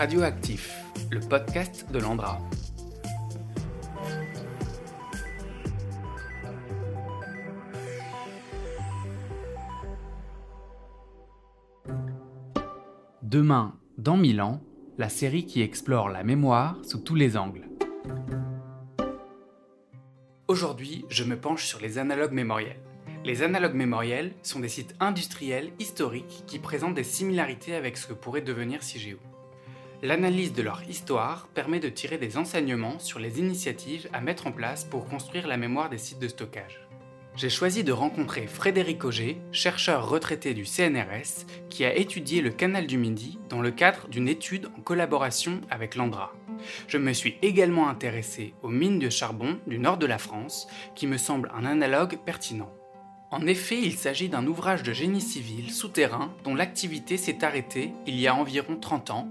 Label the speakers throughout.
Speaker 1: Radioactif, le podcast de l'Andra. Demain, dans mille ans, la série qui explore la mémoire sous tous les angles. Aujourd'hui, je me penche sur les analogues mémoriels. Les analogues mémoriels sont des sites industriels historiques qui présentent des similarités avec ce que pourrait devenir CIGEO. L'analyse de leur histoire permet de tirer des enseignements sur les initiatives à mettre en place pour construire la mémoire des sites de stockage. J'ai choisi de rencontrer Frédéric Auger, chercheur retraité du CNRS, qui a étudié le canal du Midi dans le cadre d'une étude en collaboration avec l'Andra. Je me suis également intéressé aux mines de charbon du nord de la France, qui me semble un analogue pertinent. En effet, il s'agit d'un ouvrage de génie civil souterrain dont l'activité s'est arrêtée il y a environ 30 ans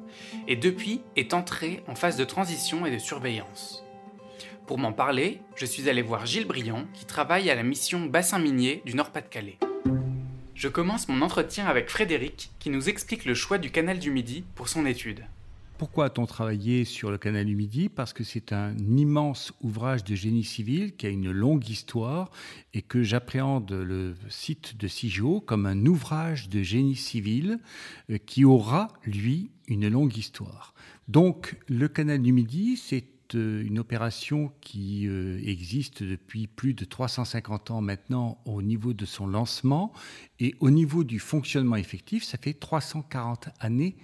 Speaker 1: et depuis est entrée en phase de transition et de surveillance. Pour m'en parler, je suis allé voir Gilles Briand qui travaille à la mission Bassin minier du Nord-Pas-de-Calais. Je commence mon entretien avec Frédéric qui nous explique le choix du canal du Midi pour son étude.
Speaker 2: Pourquoi a-t-on travaillé sur le canal du Midi Parce que c'est un immense ouvrage de génie civil qui a une longue histoire et que j'appréhende le site de Sigeau comme un ouvrage de génie civil euh, qui aura, lui, une longue histoire. Donc le canal du Midi, c'est euh, une opération qui euh, existe depuis plus de 350 ans maintenant au niveau de son lancement et au niveau du fonctionnement effectif, ça fait 340 années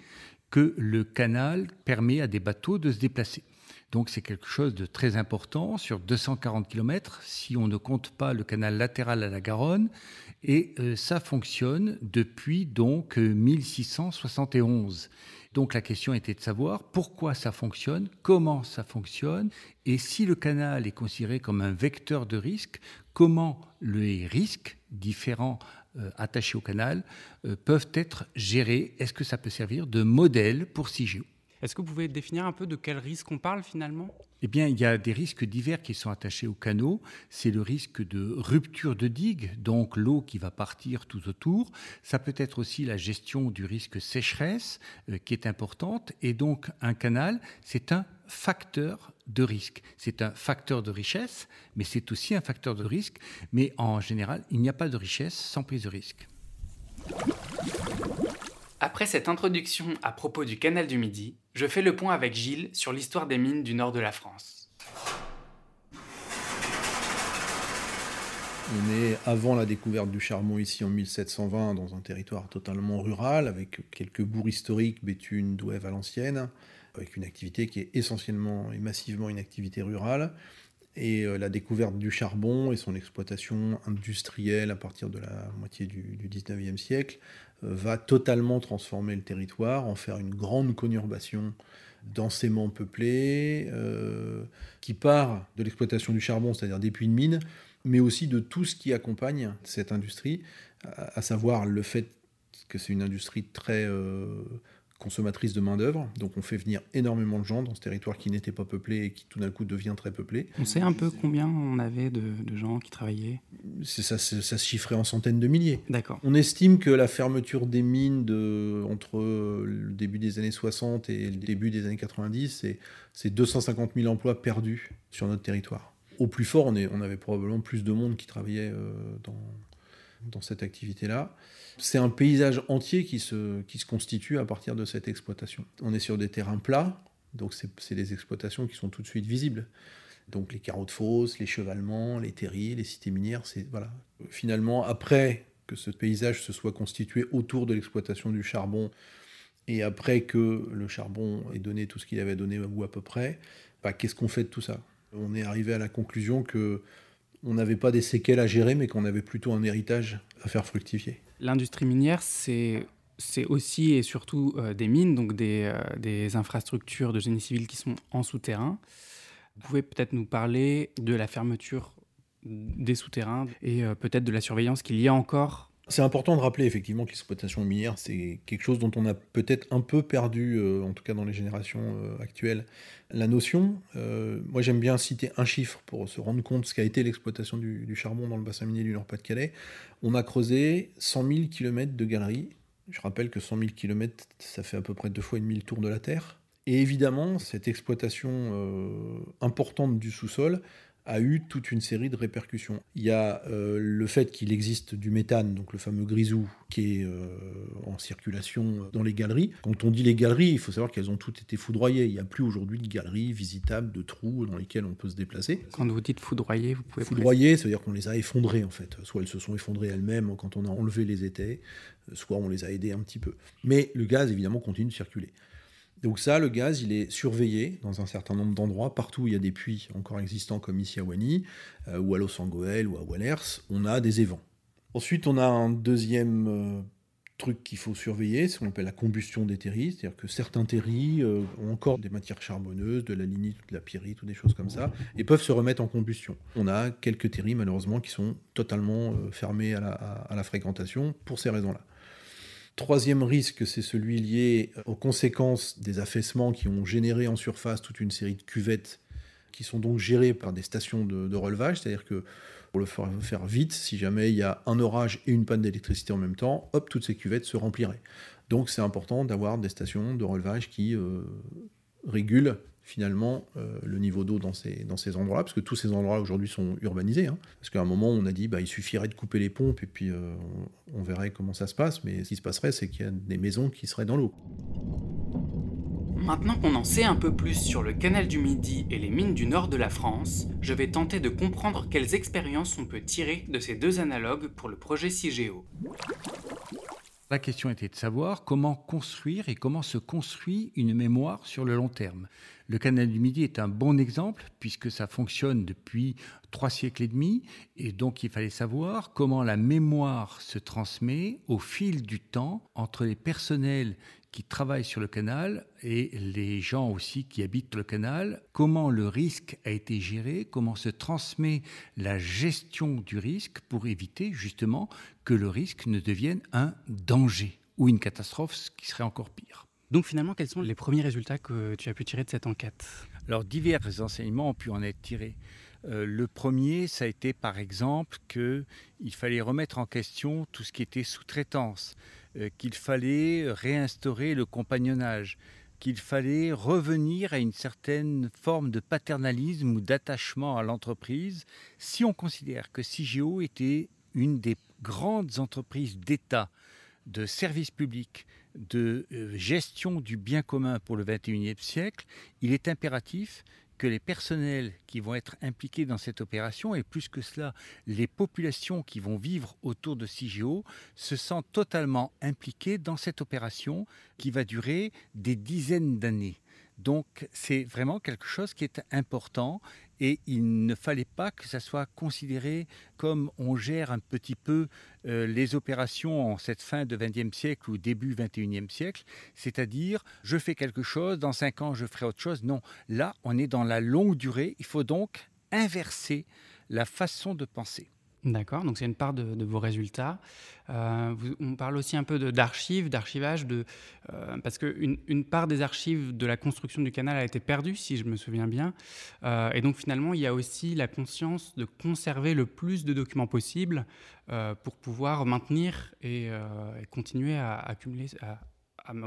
Speaker 2: que le canal permet à des bateaux de se déplacer. Donc c'est quelque chose de très important sur 240 km si on ne compte pas le canal latéral à la Garonne et euh, ça fonctionne depuis donc 1671. Donc la question était de savoir pourquoi ça fonctionne, comment ça fonctionne et si le canal est considéré comme un vecteur de risque, comment les risques différents euh, attachés au canal euh, peuvent être gérés. Est-ce que ça peut servir de modèle pour CIGEO
Speaker 1: Est-ce que vous pouvez définir un peu de quel risque on parle finalement?
Speaker 2: Eh bien, il y a des risques divers qui sont attachés au canaux. C'est le risque de rupture de digue, donc l'eau qui va partir tout autour. Ça peut être aussi la gestion du risque sécheresse euh, qui est importante. Et donc, un canal, c'est un facteur de risque. C'est un facteur de richesse, mais c'est aussi un facteur de risque. Mais en général, il n'y a pas de richesse sans prise de risque.
Speaker 1: Après cette introduction à propos du canal du Midi, je fais le point avec Gilles sur l'histoire des mines du nord de la France.
Speaker 3: On est avant la découverte du charbon ici en 1720 dans un territoire totalement rural avec quelques bourgs historiques, Béthune, Douai, Valenciennes avec une activité qui est essentiellement et massivement une activité rurale. Et euh, la découverte du charbon et son exploitation industrielle à partir de la moitié du, 19e siècle va totalement transformer le territoire, en faire une grande conurbation densément peuplée, euh, qui part de l'exploitation du charbon, c'est-à-dire des puits de mine, mais aussi de tout ce qui accompagne cette industrie, à, savoir le fait que c'est une industrie très consommatrice de main-d'œuvre. Donc on fait venir énormément de gens dans ce territoire qui n'était pas peuplé et qui tout d'un coup devient très peuplé.
Speaker 1: On sait un peu combien on avait de, gens qui travaillaient
Speaker 3: ça, ça, se chiffrait en centaines de milliers.
Speaker 1: D'accord.
Speaker 3: On estime que la fermeture des mines de, entre le début des années 60 et le début des années 90, c'est 250 000 emplois perdus sur notre territoire. Au plus fort, on, est, on avait probablement plus de monde qui travaillait euh, dans, dans cette activité-là. C'est un paysage entier qui se, qui se constitue à partir de cette exploitation. On est sur des terrains plats, donc c'est des exploitations qui sont tout de suite visibles. Donc les carreaux de fosse, les chevalements, les terriers, les cités minières, c'est voilà. Finalement, après que ce paysage se soit constitué autour de l'exploitation du charbon, et après que le charbon ait donné tout ce qu'il avait donné ou à peu près, bah, qu'est-ce qu'on fait de tout ça? On est arrivé à la conclusion que on n'avait pas des séquelles à gérer, mais qu'on avait plutôt un héritage à faire fructifier.
Speaker 1: L'industrie minière, c'est aussi et surtout euh, des mines, donc des, euh, des, infrastructures de génie civil qui sont en souterrain. Vous pouvez peut-être nous parler de la fermeture des souterrains et euh, peut-être de la surveillance qu'il y a encore
Speaker 3: c'est important de rappeler effectivement que l'exploitation minière, c'est quelque chose dont on a peut-être un peu perdu, euh, en tout cas dans les générations euh, actuelles, la notion. Euh, moi j'aime bien citer un chiffre pour se rendre compte de ce qu'a été l'exploitation du, charbon dans le bassin minier du Nord-Pas-de-Calais. On a creusé 100 000 km de galeries. Je rappelle que 100 000 km, ça fait à peu près deux fois et demi le tour de la Terre. Et évidemment, cette exploitation importante du sous-sol a eu toute une série de répercussions. Il y a euh, le fait qu'il existe du méthane, donc le fameux grisou, qui est euh, en circulation dans les galeries. Quand on dit les galeries, il faut savoir qu'elles ont toutes été foudroyées. Il n'y a plus aujourd'hui de galeries visitables, de trous dans lesquels on peut se déplacer.
Speaker 1: Quand vous dites foudroyer, vous pouvez...
Speaker 3: Foudroyer, ça veut dire qu'on les a effondrées en fait. Soit elles se sont effondrées elles-mêmes quand on a enlevé les étais, soit on les a aidées un petit peu. Mais le gaz, évidemment, continue de circuler. Donc ça, le gaz, il est surveillé dans un certain nombre d'endroits. Partout où il y a des puits encore existants, comme ici à Wany, euh, ou à Los Angeles, ou à Wallers, on a des évents. Ensuite, on a un deuxième euh, truc qu'il faut surveiller, ce qu'on appelle la combustion des terris. C'est-à-dire que certains terris euh, ont encore des matières charbonneuses, de la lignite, de la pyrite, ou des choses comme ça, et peuvent se remettre en combustion. On a quelques terris, malheureusement, qui sont totalement fermés à la fréquentation pour ces raisons-là. Troisième risque, c'est celui lié aux conséquences des affaissements qui ont généré en surface toute une série de cuvettes qui sont donc gérées par des stations de, relevage, c'est-à-dire que pour le faire vite, si jamais il y a un orage et une panne d'électricité en même temps, hop, toutes ces cuvettes se rempliraient. Donc c'est important d'avoir des stations de relevage qui euh, régulent finalement euh, le niveau d'eau dans ces, dans ces endroits-là, parce que tous ces endroits-là aujourd'hui sont urbanisés. Hein. parce qu'à un moment, on a dit bah, il suffirait de couper les pompes et puis euh, on, verrait comment ça se passe, mais ce qui se passerait, c'est qu'il y a des maisons qui seraient dans l'eau.
Speaker 1: Maintenant qu'on en sait un peu plus sur le canal du Midi et les mines du nord de la France, je vais tenter de comprendre quelles expériences on peut tirer de ces deux analogues pour le projet CIGEO.
Speaker 2: La question était de savoir comment construire et comment se construit une mémoire sur le long terme. Le canal du Midi est un bon exemple puisque ça fonctionne depuis trois siècles et demi et donc il fallait savoir comment la mémoire se transmet au fil du temps entre les personnels qui travaillent sur le canal et les gens aussi qui habitent le canal, comment le risque a été géré, comment se transmet la gestion du risque pour éviter justement que le risque ne devienne un danger ou une catastrophe, ce qui serait encore pire.
Speaker 1: Donc finalement, quels sont les premiers résultats que tu as pu tirer de cette enquête?
Speaker 2: Alors divers enseignements ont pu en être tirés. Euh, le premier, ça a été par exemple qu'il fallait remettre en question tout ce qui était sous-traitance. Euh, qu'il fallait réinstaurer le compagnonnage, qu'il fallait revenir à une certaine forme de paternalisme ou d'attachement à l'entreprise si on considère que CIGEO était une des grandes entreprises d'État, de services publics, de euh, gestion du bien commun pour le XXIe siècle, il est impératif que les personnels qui vont être impliqués dans cette opération, et plus que cela, les populations qui vont vivre autour de CIGEO, se sentent totalement impliqués dans cette opération qui va durer des dizaines d'années. Donc c'est vraiment quelque chose qui est important et il ne fallait pas que ça soit considéré comme on gère un petit peu euh, les opérations en cette fin de XXe siècle ou début XXIe siècle, c'est-à-dire je fais quelque chose, dans cinq ans je ferai autre chose. Non, là on est dans la longue durée, il faut donc inverser la façon de penser.
Speaker 1: D'accord, donc c'est une part de, vos résultats. Euh, on parle aussi un peu d'archives, d'archivage, euh, parce qu'une une part des archives de la construction du canal a été perdue, si je me souviens bien. Euh, et donc finalement, il y a aussi la conscience de conserver le plus de documents possible pour pouvoir maintenir et, continuer à accumuler,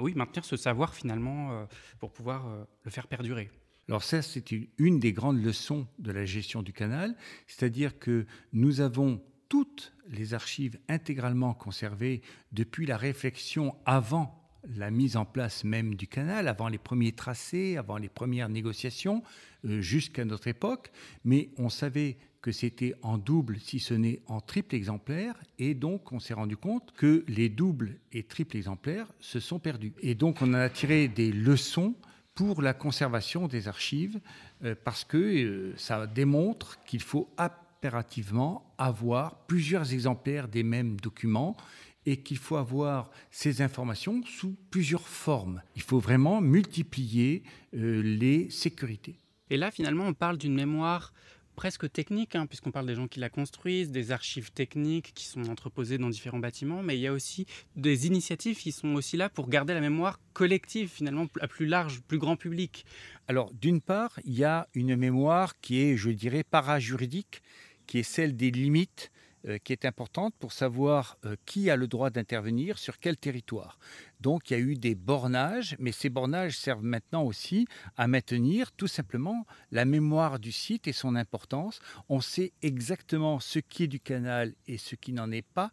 Speaker 1: oui, maintenir ce savoir finalement pour pouvoir le faire perdurer.
Speaker 2: Alors ça, c'est une des grandes leçons de la gestion du canal, c'est-à-dire que nous avons toutes les archives intégralement conservées depuis la réflexion avant la mise en place même du canal, avant les premiers tracés, avant les premières négociations, euh, jusqu'à notre époque, mais on savait que c'était en double, si ce n'est en triple exemplaire, et donc on s'est rendu compte que les doubles et triples exemplaires se sont perdus. Et donc on a tiré des leçons pour la conservation des archives, euh, parce que euh, ça démontre qu'il faut impérativement avoir plusieurs exemplaires des mêmes documents et qu'il faut avoir ces informations sous plusieurs formes. Il faut vraiment multiplier euh, les sécurités.
Speaker 1: Et là, finalement, on parle d'une mémoire presque technique, hein, puisqu'on parle des gens qui la construisent, des archives techniques qui sont entreposées dans différents bâtiments, mais il y a aussi des initiatives qui sont aussi là pour garder la mémoire collective, finalement, à plus large, plus grand public.
Speaker 2: Alors, d'une part, il y a une mémoire qui est, je dirais, para-juridique, qui est celle des limites qui est importante pour savoir euh, qui a le droit d'intervenir sur quel territoire. Donc il y a eu des bornages, mais ces bornages servent maintenant aussi à maintenir tout simplement la mémoire du site et son importance. On sait exactement ce qui est du canal et ce qui n'en est pas.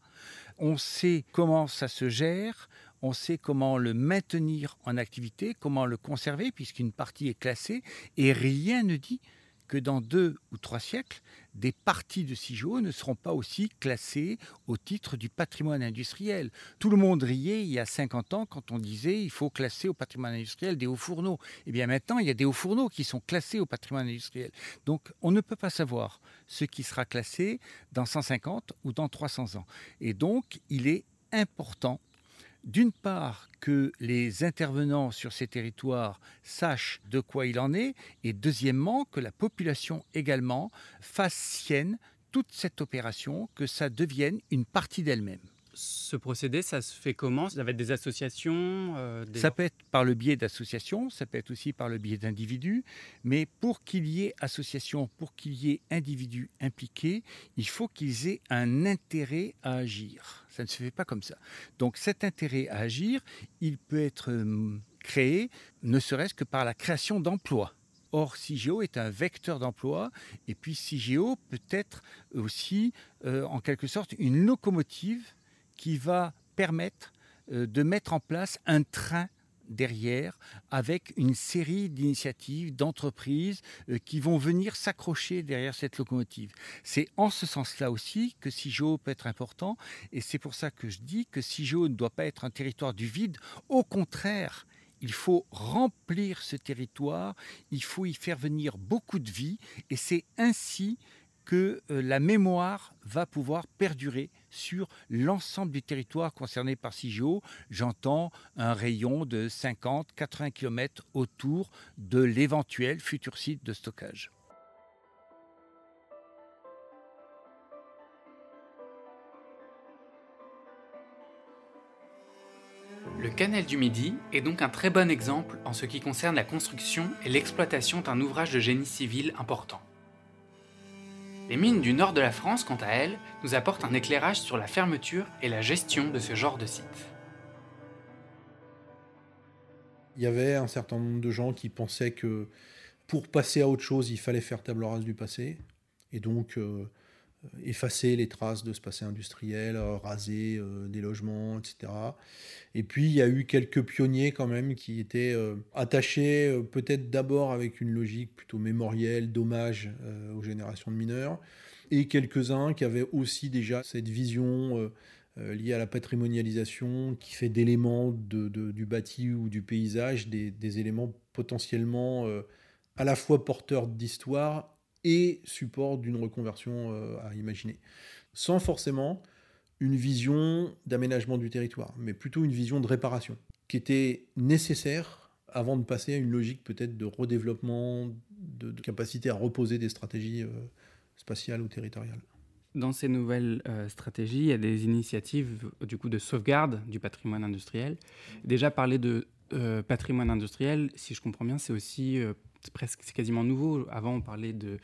Speaker 2: On sait comment ça se gère, on sait comment le maintenir en activité, comment le conserver, puisqu'une partie est classée, et rien ne dit que dans deux ou trois siècles, des parties de Cigeaux ne seront pas aussi classées au titre du patrimoine industriel. Tout le monde riait il y a 50 ans quand on disait il faut classer au patrimoine industriel des hauts fourneaux. Eh bien maintenant, il y a des hauts fourneaux qui sont classés au patrimoine industriel. Donc on ne peut pas savoir ce qui sera classé dans 150 ou dans 300 ans. Et donc il est important d'une part, que les intervenants sur ces territoires sachent de quoi il en est, et deuxièmement, que la population également fasse sienne toute cette opération, que ça devienne une partie d'elle-même
Speaker 1: ce procédé, ça se fait comment? Ça va être des associations
Speaker 2: euh, Ça peut être par le biais d'associations, ça peut être aussi par le biais d'individus, mais pour qu'il y ait association, pour qu'il y ait individus impliqués, il faut qu'ils aient un intérêt à agir. Ça ne se fait pas comme ça. Donc cet intérêt à agir, il peut être hum, créé ne serait-ce que par la création d'emplois. Or, CIGEO est un vecteur d'emploi, et puis CIGEO peut être aussi, euh, en quelque sorte, une locomotive qui va permettre euh, de mettre en place un train derrière avec une série d'initiatives, d'entreprises euh, qui vont venir s'accrocher derrière cette locomotive. C'est en ce sens-là aussi que CIGEO peut être important et c'est pour ça que je dis que CIGEO ne doit pas être un territoire du vide. Au contraire, il faut remplir ce territoire, il faut y faire venir beaucoup de vie et c'est ainsi que euh, la mémoire va pouvoir perdurer sur l'ensemble du territoire concerné par CIGEO. J'entends un rayon de 50-80 km autour de l'éventuel futur site de stockage.
Speaker 4: Le canal du Midi est donc un très bon exemple en ce qui concerne la construction et l'exploitation d'un ouvrage de génie civil important. Les mines du nord de la France, quant à elles, nous apportent un éclairage sur la fermeture et la gestion de ce genre de site.
Speaker 3: Il y avait un certain nombre de gens qui pensaient que pour passer à autre chose, il fallait faire table rase du passé. Et donc, euh, effacer les traces de ce passé industriel, euh, raser euh, des logements, etc. Et puis il y a eu quelques pionniers quand même qui étaient attachés peut-être d'abord avec une logique plutôt mémorielle, d'hommage aux générations de mineurs, et quelques-uns qui avaient aussi déjà cette vision liée à la patrimonialisation qui fait d'éléments du bâti ou du paysage des éléments potentiellement à la fois porteurs d'histoire et support d'une reconversion euh, à imaginer. Sans forcément une vision d'aménagement du territoire, mais plutôt une vision de réparation, qui était nécessaire avant de passer à une logique peut-être de redéveloppement, de, capacité à reposer des stratégies euh, spatiales ou territoriales.
Speaker 1: Dans ces nouvelles euh, stratégies, il y a des initiatives du coup de sauvegarde du patrimoine industriel. Déjà parler de patrimoine industriel, si je comprends bien, c'est aussi presque, c'est quasiment nouveau. Avant, on parlait de,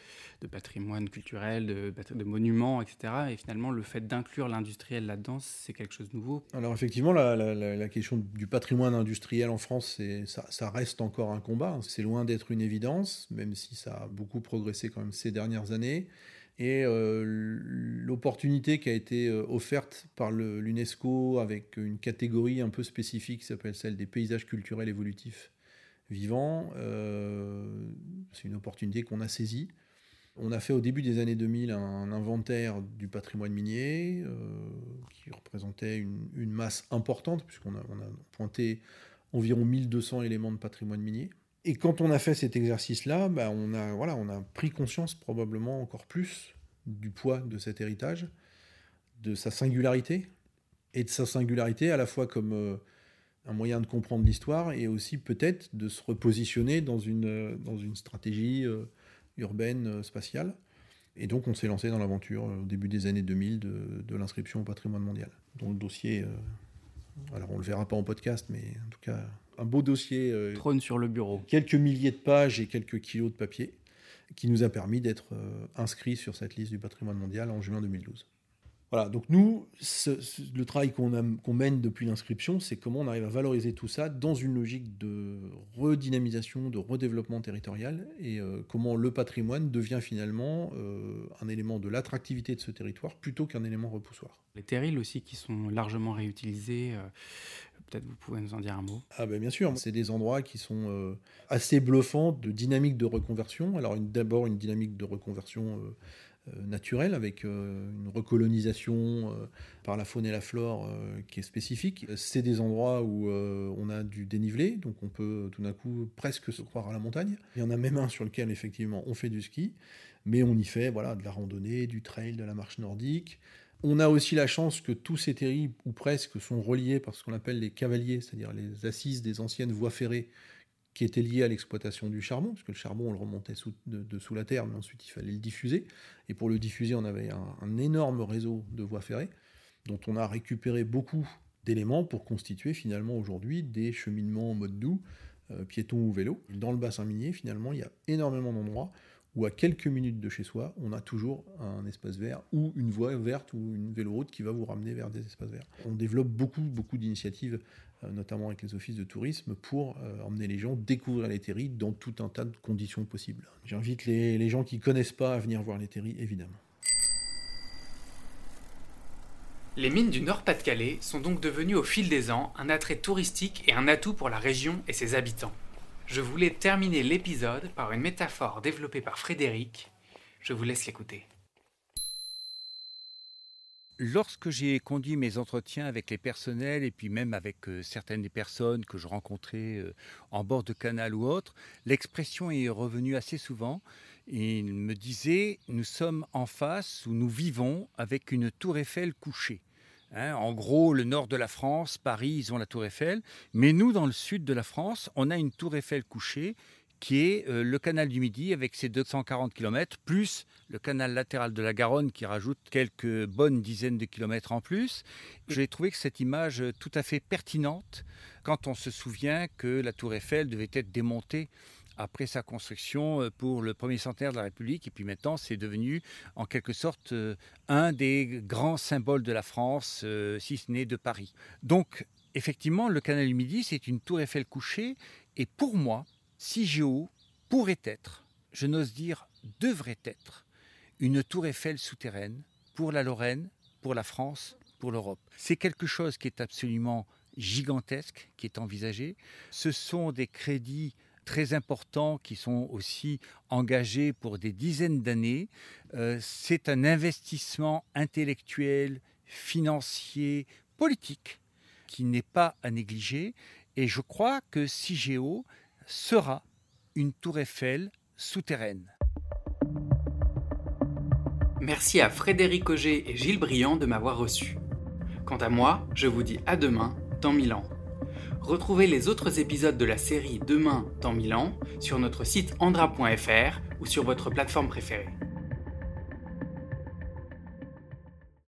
Speaker 1: patrimoine culturel, de, monuments, etc. Et finalement, le fait d'inclure l'industriel là-dedans, c'est quelque chose de nouveau.
Speaker 3: Alors effectivement, la, question du patrimoine industriel en France, ça, ça, reste encore un combat. C'est loin d'être une évidence, même si ça a beaucoup progressé quand même ces dernières années. Et euh, l'opportunité qui a été euh, offerte par l'UNESCO avec une catégorie un peu spécifique qui s'appelle celle des paysages culturels évolutifs vivant. Euh, c'est une opportunité qu'on a saisie. On a fait au début des années 2000 un inventaire du patrimoine minier euh, qui représentait une, masse importante, puisqu'on a, a pointé environ 1200 éléments de patrimoine minier. Et quand on a fait cet exercice-là, bah on, a, voilà, on a pris conscience probablement encore plus du poids de cet héritage, de sa singularité, et de sa singularité à la fois comme euh, un moyen de comprendre l'histoire et aussi peut-être de se repositionner dans une, euh, dans une stratégie euh, urbaine euh, spatiale. Et donc on s'est lancé dans l'aventure au début des années 2000 de, de l'inscription au patrimoine mondial, dont le dossier, alors on le verra pas en podcast, mais en tout cas un beau dossier.
Speaker 1: Trône sur le bureau.
Speaker 3: Quelques milliers de pages et quelques kilos de papier qui nous a permis d'être inscrits sur cette liste du patrimoine mondial en juin 2012. Voilà, donc nous, le travail qu'on mène depuis l'inscription, c'est comment on arrive à valoriser tout ça dans une logique de redynamisation, de redéveloppement territorial, et euh, comment le patrimoine devient finalement euh, un élément de l'attractivité de ce territoire plutôt qu'un élément repoussoir.
Speaker 1: Les terrils aussi qui sont largement réutilisés, euh, peut-être vous pouvez nous en dire un mot
Speaker 3: Ah ben bien sûr, c'est des endroits qui sont assez bluffants de dynamique de reconversion. Alors d'abord une dynamique de reconversion euh, naturel, avec euh, une recolonisation euh, par la faune et la flore qui est spécifique. C'est des endroits où on a du dénivelé, donc on peut tout d'un coup presque se croire à la montagne. Il y en a même un sur lequel effectivement on fait du ski, mais on y fait voilà, de la randonnée, du trail, de la marche nordique. On a aussi la chance que tous ces terrils, ou presque, sont reliés par ce qu'on appelle les cavaliers, c'est-à-dire les assises des anciennes voies ferrées qui était lié à l'exploitation du charbon, parce que le charbon, on le remontait de, sous la terre, mais ensuite il fallait le diffuser. Et pour le diffuser, on avait un, énorme réseau de voies ferrées, dont on a récupéré beaucoup d'éléments pour constituer finalement aujourd'hui des cheminements en mode doux, euh, piétons ou vélo. Dans le bassin minier, finalement, il y a énormément d'endroits où à quelques minutes de chez soi, on a toujours un espace vert ou une voie verte ou une véloroute qui va vous ramener vers des espaces verts. On développe beaucoup, beaucoup d'initiatives euh, notamment avec les offices de tourisme, pour euh, emmener les gens découvrir les terris dans tout un tas de conditions possibles. J'invite les, gens qui ne connaissent pas à venir voir les terris, évidemment.
Speaker 4: Les mines du Nord-Pas-de-Calais sont donc devenues au fil des ans un attrait touristique et un atout pour la région et ses habitants. Je voulais terminer l'épisode par une métaphore développée par Frédéric. Je vous laisse l'écouter.
Speaker 2: Lorsque j'ai conduit mes entretiens avec les personnels et puis même avec euh, certaines des personnes que je rencontrais euh, en bord de canal ou autre, l'expression est revenue assez souvent. Il me disait Nous sommes en face ou nous vivons avec une tour Eiffel couchée. Hein, en gros, le nord de la France, Paris, ils ont la tour Eiffel. Mais nous, dans le sud de la France, on a une tour Eiffel couchée qui est euh, le canal du Midi avec ses 240 km, plus le canal latéral de la Garonne qui rajoute quelques bonnes dizaines de kilomètres en plus. J'ai trouvé que cette image tout à fait pertinente quand on se souvient que la tour Eiffel devait être démontée après sa construction euh, pour le premier centenaire de la République. Et puis maintenant, c'est devenu en quelque sorte euh, un des grands symboles de la France, si ce n'est de Paris. Donc, effectivement, le canal du Midi, c'est une tour Eiffel couchée. Et pour moi, CIGEO pourrait être, je n'ose dire devrait être, une tour Eiffel souterraine pour la Lorraine, pour la France, pour l'Europe. C'est quelque chose qui est absolument gigantesque, qui est envisagé. Ce sont des crédits très importants qui sont aussi engagés pour des dizaines d'années. Euh, c'est un investissement intellectuel, financier, politique qui n'est pas à négliger. Et je crois que CIGEO sera une tour Eiffel souterraine.
Speaker 4: Merci à Frédéric Auger et Gilles Briand de m'avoir reçu. Quant à moi, je vous dis à demain dans Milan. Retrouvez les autres épisodes de la série Demain dans Milan sur notre site andra.fr ou sur votre plateforme préférée.